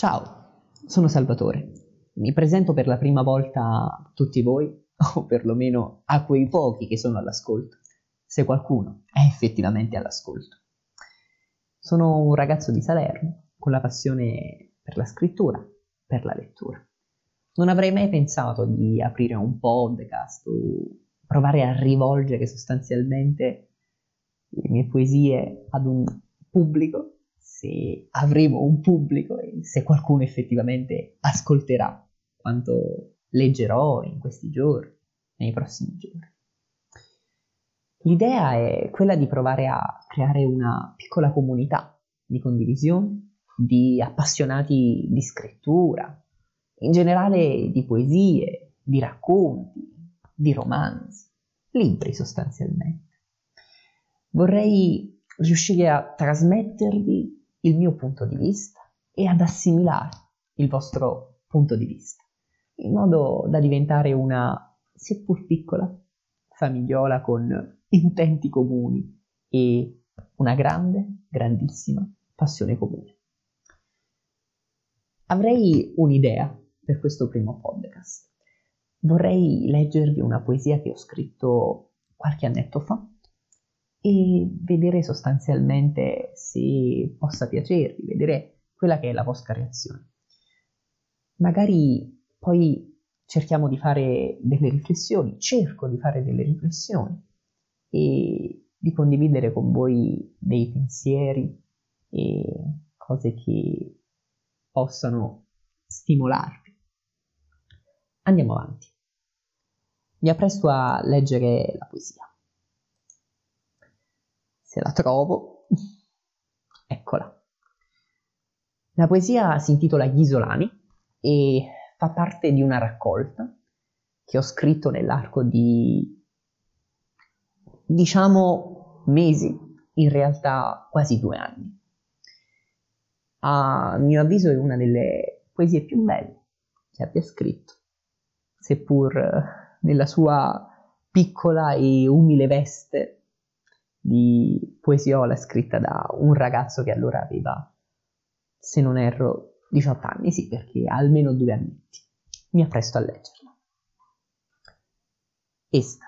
Ciao, sono Salvatore. Mi presento per la prima volta a tutti voi, o perlomeno a quei pochi che sono all'ascolto, se qualcuno è effettivamente all'ascolto. Sono un ragazzo di Salerno con la passione per la scrittura, per la lettura. Non avrei mai pensato di aprire un podcast o provare a rivolgere sostanzialmente le mie poesie ad un pubblico se avremo un pubblico e se qualcuno effettivamente ascolterà quanto leggerò in questi giorni, nei prossimi giorni. L'idea è quella di provare a creare una piccola comunità di condivisione, di appassionati di scrittura, in generale di poesie, di racconti, di romanzi, libri sostanzialmente. Vorrei riuscire a trasmettervi il mio punto di vista e ad assimilare il vostro punto di vista, in modo da diventare una, seppur piccola, famigliola con intenti comuni e una grande, grandissima passione comune. Avrei un'idea per questo primo podcast. Vorrei leggervi una poesia che ho scritto qualche annetto fa e vedere sostanzialmente se possa piacervi, vedere quella che è la vostra reazione. Magari poi cerchiamo di fare delle riflessioni, cerco di fare delle riflessioni e di condividere con voi dei pensieri e cose che possano stimolarvi. Andiamo avanti. Mi appresto a leggere la poesia se la trovo. Eccola. La poesia si intitola Gli Isolani e fa parte di una raccolta che ho scritto nell'arco di, diciamo, mesi, in realtà quasi due anni. A mio avviso è una delle poesie più belle che abbia scritto, seppur nella sua piccola e umile veste di poesiola scritta da un ragazzo che allora aveva, se non erro, 18 anni, sì, perché almeno due annetti. Mi appresto a leggerla. Esta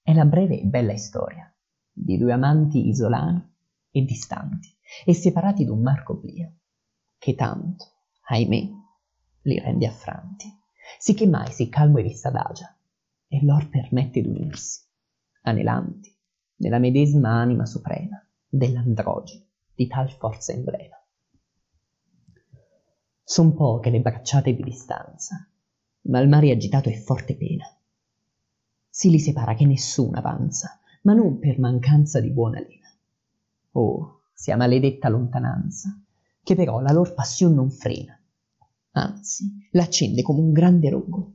è la breve e bella storia di due amanti isolani e distanti e separati da un marco oblio, che tanto, ahimè, li rende affranti, sicché mai si calmo e vista adagia, e lor permette d'unirsi, anelanti nella medesima anima suprema dell'androgeno di tal forza emblema. Son poche le bracciate di distanza, ma il mare agitato è forte pena. Si li separa che nessuno avanza, ma non per mancanza di buona lena. Oh, sia maledetta lontananza, che però la lor passion non frena, anzi l'accende come un grande rogo,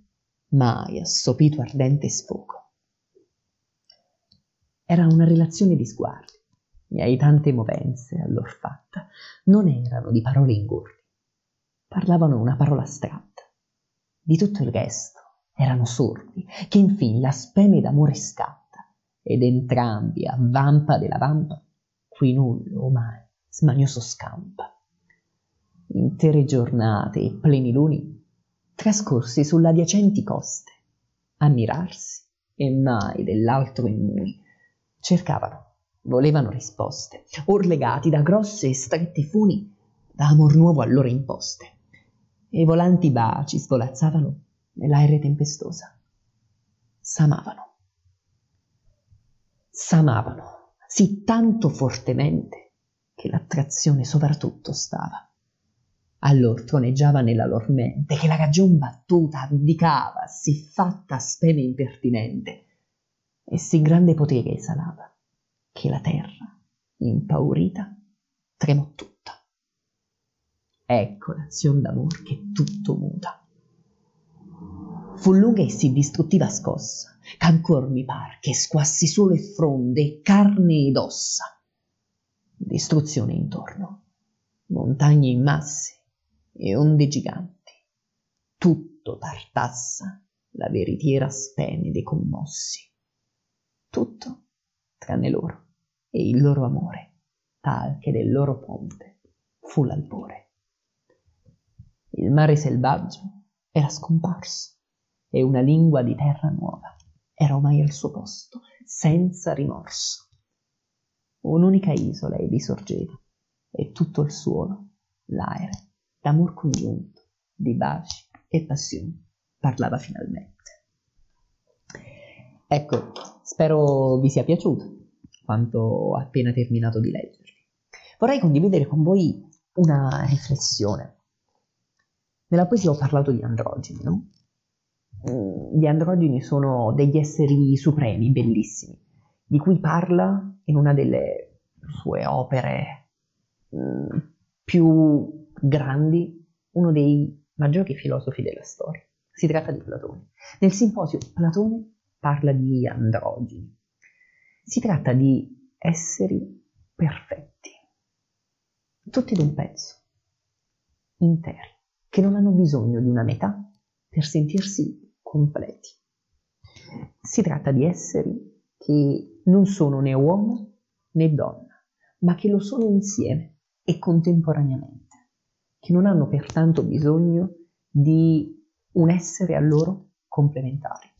mai assopito ardente sfogo. Era una relazione di sguardi, ai tante movenze allor fatta non erano di parole ingordi, parlavano una parola astratta. Di tutto il resto erano sordi, che infin la speme d'amore scatta, ed entrambi a vampa della vampa, qui nullo omai smanioso scampa. Intere giornate e pleni luni trascorsi sulle adiacenti coste, a mirarsi e mai dell'altro immuni, cercavano, volevano risposte, or legati da grosse e strette funi, da amor nuovo a loro imposte. E i volanti baci svolazzavano nell'aere tempestosa. S'amavano. S'amavano, sì tanto fortemente che l'attrazione soprattutto stava. Allor troneggiava nella lor mente che la ragion battuta abdicava, fatta speme impertinente, e sì grande potere esalava, che la terra, impaurita, tremò tutta. Ecco l'azione d'amor che tutto muta. Fu lunga e sì distruttiva scossa, ch'ancor mi par che squassi solo e fronde, carne ed ossa. Distruzione intorno, montagne in masse e onde giganti. Tutto tartassa la veritiera spene dei commossi tutto tranne loro e il loro amore, tal che del loro ponte fu l'albore. Il mare selvaggio era scomparso e una lingua di terra nuova era ormai al suo posto, senza rimorso. Un'unica isola vi sorgeva e tutto il suolo, l'aere, d'amor congiunto, di baci e passioni, parlava finalmente. Ecco, spero vi sia piaciuto quanto ho appena terminato di leggervi. Vorrei condividere con voi una riflessione. Nella poesia ho parlato di androgeni, no? Mm, gli androgeni sono degli esseri supremi, bellissimi, di cui parla in una delle sue opere mm, più grandi uno dei maggiori filosofi della storia. Si tratta di Platone. Nel simposio Platone parla di androgeni. Si tratta di esseri perfetti, tutti d'un pezzo, interi, che non hanno bisogno di una metà per sentirsi completi. Si tratta di esseri che non sono né uomo né donna, ma che lo sono insieme e contemporaneamente, che non hanno pertanto bisogno di un essere a loro complementare.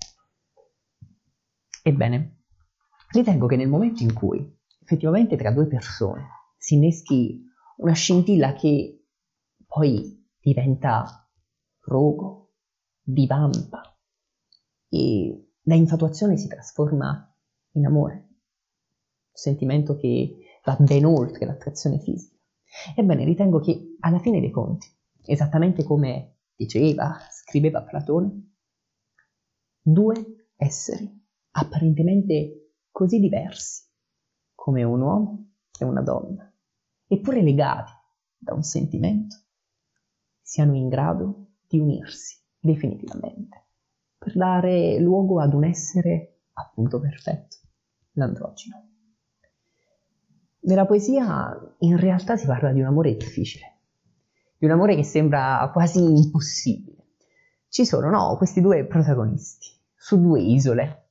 Ebbene, ritengo che nel momento in cui effettivamente tra due persone si inneschi una scintilla che poi diventa rogo, divampa e da infatuazione si trasforma in amore, un sentimento che va ben oltre l'attrazione fisica. Ebbene, ritengo che alla fine dei conti, esattamente come diceva, scriveva Platone, due esseri apparentemente così diversi come un uomo e una donna, eppure legati da un sentimento, siano in grado di unirsi definitivamente per dare luogo ad un essere appunto perfetto, l'androgeno. Nella poesia in realtà si parla di un amore difficile, di un amore che sembra quasi impossibile. Ci sono, no, questi due protagonisti su due isole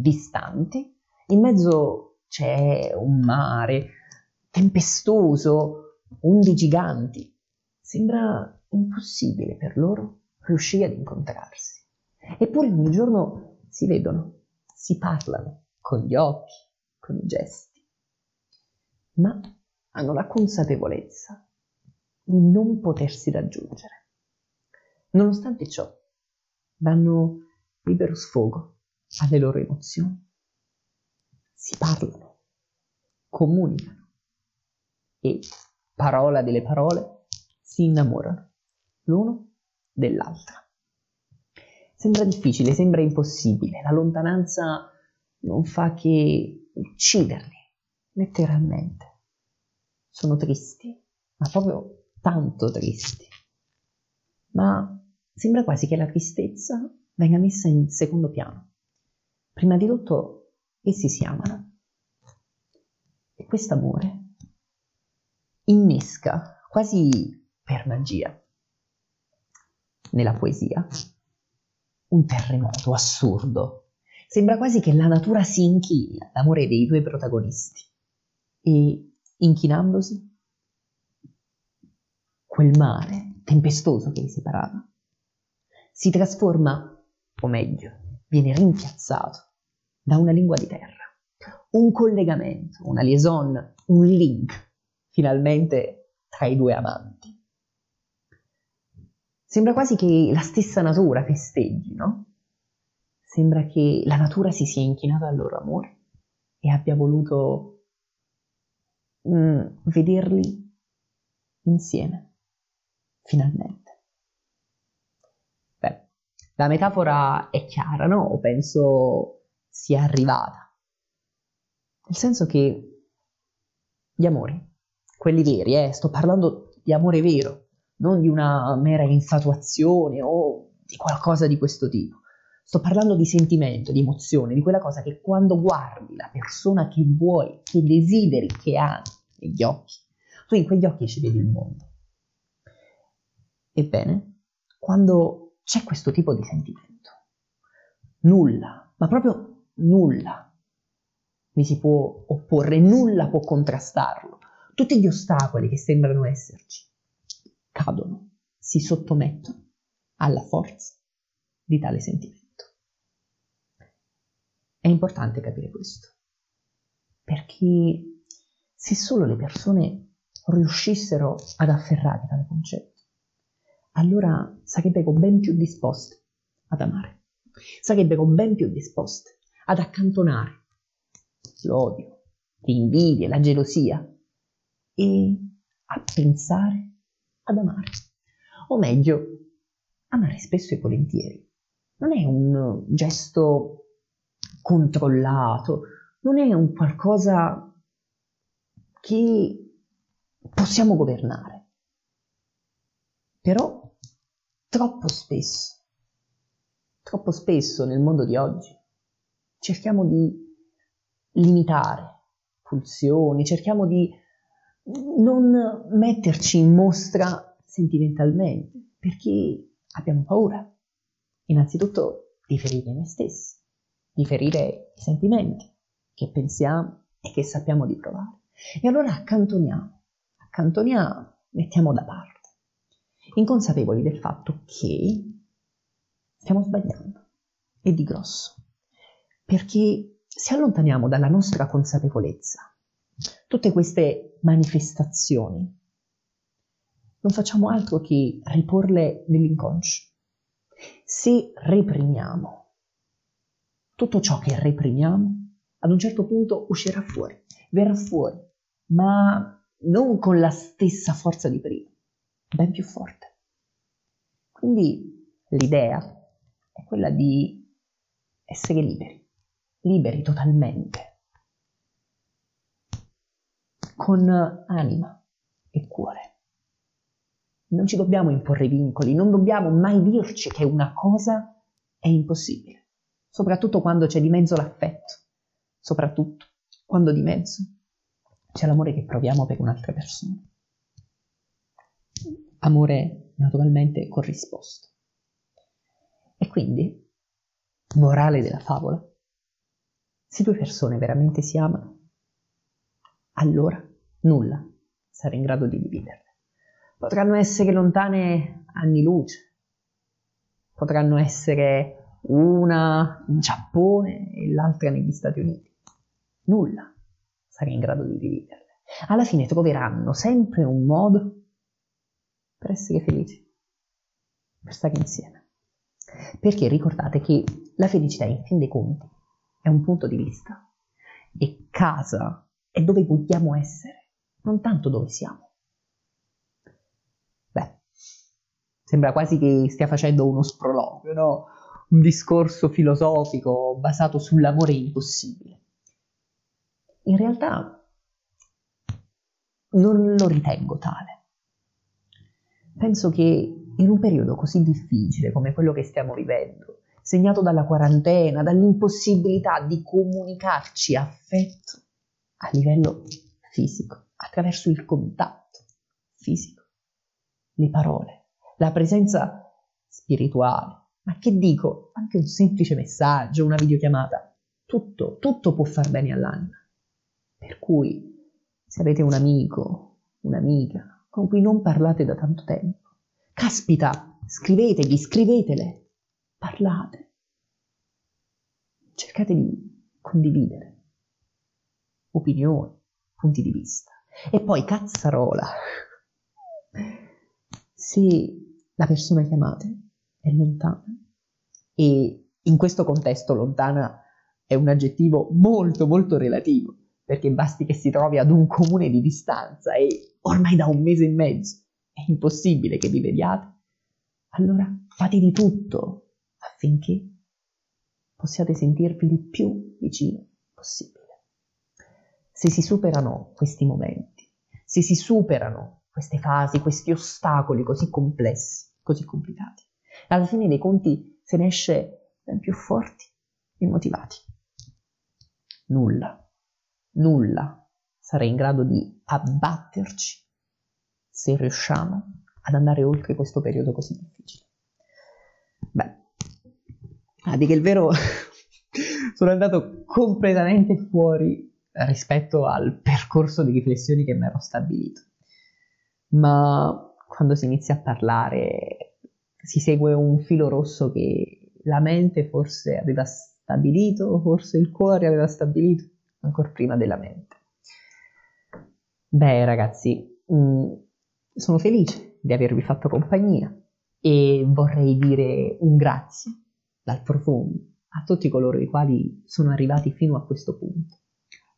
distanti, in mezzo c'è un mare tempestoso, onde giganti. Sembra impossibile per loro riuscire ad incontrarsi. Eppure ogni giorno si vedono, si parlano con gli occhi, con i gesti, ma hanno la consapevolezza di non potersi raggiungere. Nonostante ciò, danno libero sfogo alle loro emozioni. Si parlano, comunicano e, parola delle parole, si innamorano l'uno dell'altra. Sembra difficile, sembra impossibile, la lontananza non fa che ucciderli, letteralmente. Sono tristi, ma proprio tanto tristi. Ma sembra quasi che la tristezza venga messa in secondo piano Prima di tutto, essi si amano. E quest'amore innesca quasi per magia nella poesia un terremoto assurdo. Sembra quasi che la natura si inchini all'amore dei due protagonisti e, inchinandosi, quel mare tempestoso che li separava si trasforma, o meglio, viene rimpiazzato da una lingua di terra, un collegamento, una liaison, un link, finalmente tra i due amanti. Sembra quasi che la stessa natura festeggi, no? Sembra che la natura si sia inchinata al loro amore e abbia voluto mm, vederli insieme, finalmente. Beh, la metafora è chiara, no? Penso sia arrivata. Nel senso che gli amori, quelli veri, eh, sto parlando di amore vero, non di una mera infatuazione o di qualcosa di questo tipo. Sto parlando di sentimento, di emozione, di quella cosa che quando guardi la persona che vuoi, che desideri, che hai negli occhi, tu in quegli occhi ci vedi il mondo. Ebbene, quando c'è questo tipo di sentimento, nulla, ma proprio nulla vi si può opporre, nulla può contrastarlo. Tutti gli ostacoli che sembrano esserci cadono, si sottomettono alla forza di tale sentimento. È importante capire questo, perché se solo le persone riuscissero ad afferrare tale concetto, allora sarebbero ben più disposte ad amare, sarebbero ben più disposte ad accantonare l'odio, l'invidia, la gelosia e a pensare ad amare. O meglio, amare spesso e volentieri. Non è un gesto controllato, non è un qualcosa che possiamo governare. Però troppo spesso, troppo spesso nel mondo di oggi cerchiamo di limitare pulsioni, cerchiamo di non metterci in mostra sentimentalmente, perché abbiamo paura, innanzitutto, di ferire noi stessi, di ferire i sentimenti che pensiamo e che sappiamo di provare. E allora accantoniamo, accantoniamo, mettiamo da parte, inconsapevoli del fatto che stiamo sbagliando e di grosso, perché se allontaniamo dalla nostra consapevolezza tutte queste manifestazioni, non facciamo altro che riporle nell'inconscio. Se reprimiamo tutto ciò che reprimiamo, ad un certo punto uscirà fuori, verrà fuori, ma non con la stessa forza di prima, ben più forte. Quindi l'idea è quella di essere liberi, liberi totalmente, con anima e cuore. Non ci dobbiamo imporre vincoli, non dobbiamo mai dirci che una cosa è impossibile soprattutto quando c'è di mezzo l'affetto, soprattutto quando di mezzo c'è l'amore che proviamo per un'altra persona. Amore naturalmente corrisposto. E quindi, morale della favola, se due persone veramente si amano, allora nulla sarà in grado di dividerle. Potranno essere lontane anni luce, potranno essere una in Giappone e l'altra negli Stati Uniti. Nulla sarà in grado di dividerle. Alla fine troveranno sempre un modo per essere felici, per stare insieme. Perché ricordate che la felicità, in fin dei conti, è un punto di vista e casa è dove vogliamo essere, non tanto dove siamo. Beh, sembra quasi che stia facendo uno sproloquio, no? un discorso filosofico basato sull'amore impossibile. In realtà non lo ritengo tale. Penso che in un periodo così difficile come quello che stiamo vivendo, segnato dalla quarantena, dall'impossibilità di comunicarci affetto a livello fisico, attraverso il contatto fisico, le parole, la presenza spirituale, ma che dico, anche un semplice messaggio, una videochiamata, tutto, tutto può far bene all'anima. Per cui, se avete un amico, un'amica con cui non parlate da tanto tempo, caspita, scrivetegli, scrivetele, parlate. Cercate di condividere opinioni, punti di vista. E poi, cazzarola, se la persona chiamate è lontana. E in questo contesto lontana è un aggettivo molto molto relativo, perché basti che si trovi ad un comune di distanza e ormai da un mese e mezzo è impossibile che vi vediate. Allora fate di tutto affinché possiate sentirvi il più vicino possibile. Se si superano questi momenti, se si superano queste fasi, questi ostacoli così complessi, così complicati, alla fine dei conti se ne esce ben più forti e motivati. Nulla, nulla sarà in grado di abbatterci se riusciamo ad andare oltre questo periodo così difficile. Beh, a dire il vero, sono andato completamente fuori rispetto al percorso di riflessioni che mi ero stabilito. Ma quando si inizia a parlare si segue un filo rosso che la mente forse aveva stabilito, forse il cuore aveva stabilito, ancora prima della mente. Beh ragazzi, mm, sono felice di avervi fatto compagnia e vorrei dire un grazie dal profondo a tutti coloro i quali sono arrivati fino a questo punto.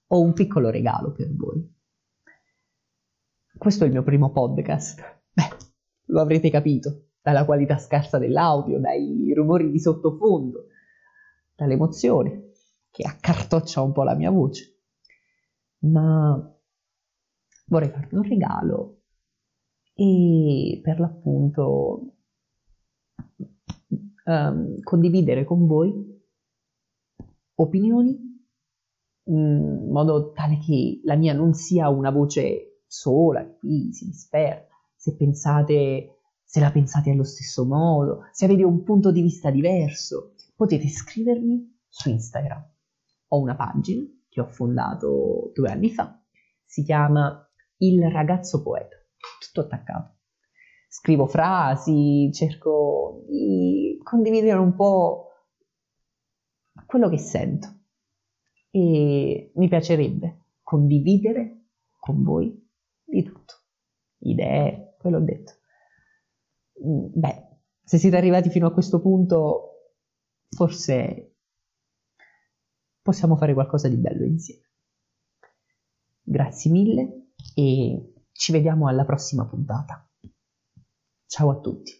Ho un piccolo regalo per voi. Questo è il mio primo podcast. Beh, lo avrete capito dalla qualità scarsa dell'audio, dai rumori di sottofondo, dall'emozione che accartoccia un po' la mia voce. Ma vorrei farvi un regalo e per l'appunto um, condividere con voi opinioni in modo tale che la mia non sia una voce sola, qui si disperda. Se pensate, se la pensate allo stesso modo, se avete un punto di vista diverso, potete scrivermi su Instagram. Ho una pagina che ho fondato due anni fa, si chiama Il ragazzo poeta, tutto attaccato. Scrivo frasi, cerco di condividere un po' quello che sento e mi piacerebbe condividere con voi di tutto, idee, quello ho detto. Mm, beh, se siete arrivati fino a questo punto, forse possiamo fare qualcosa di bello insieme. Grazie mille e ci vediamo alla prossima puntata. Ciao a tutti.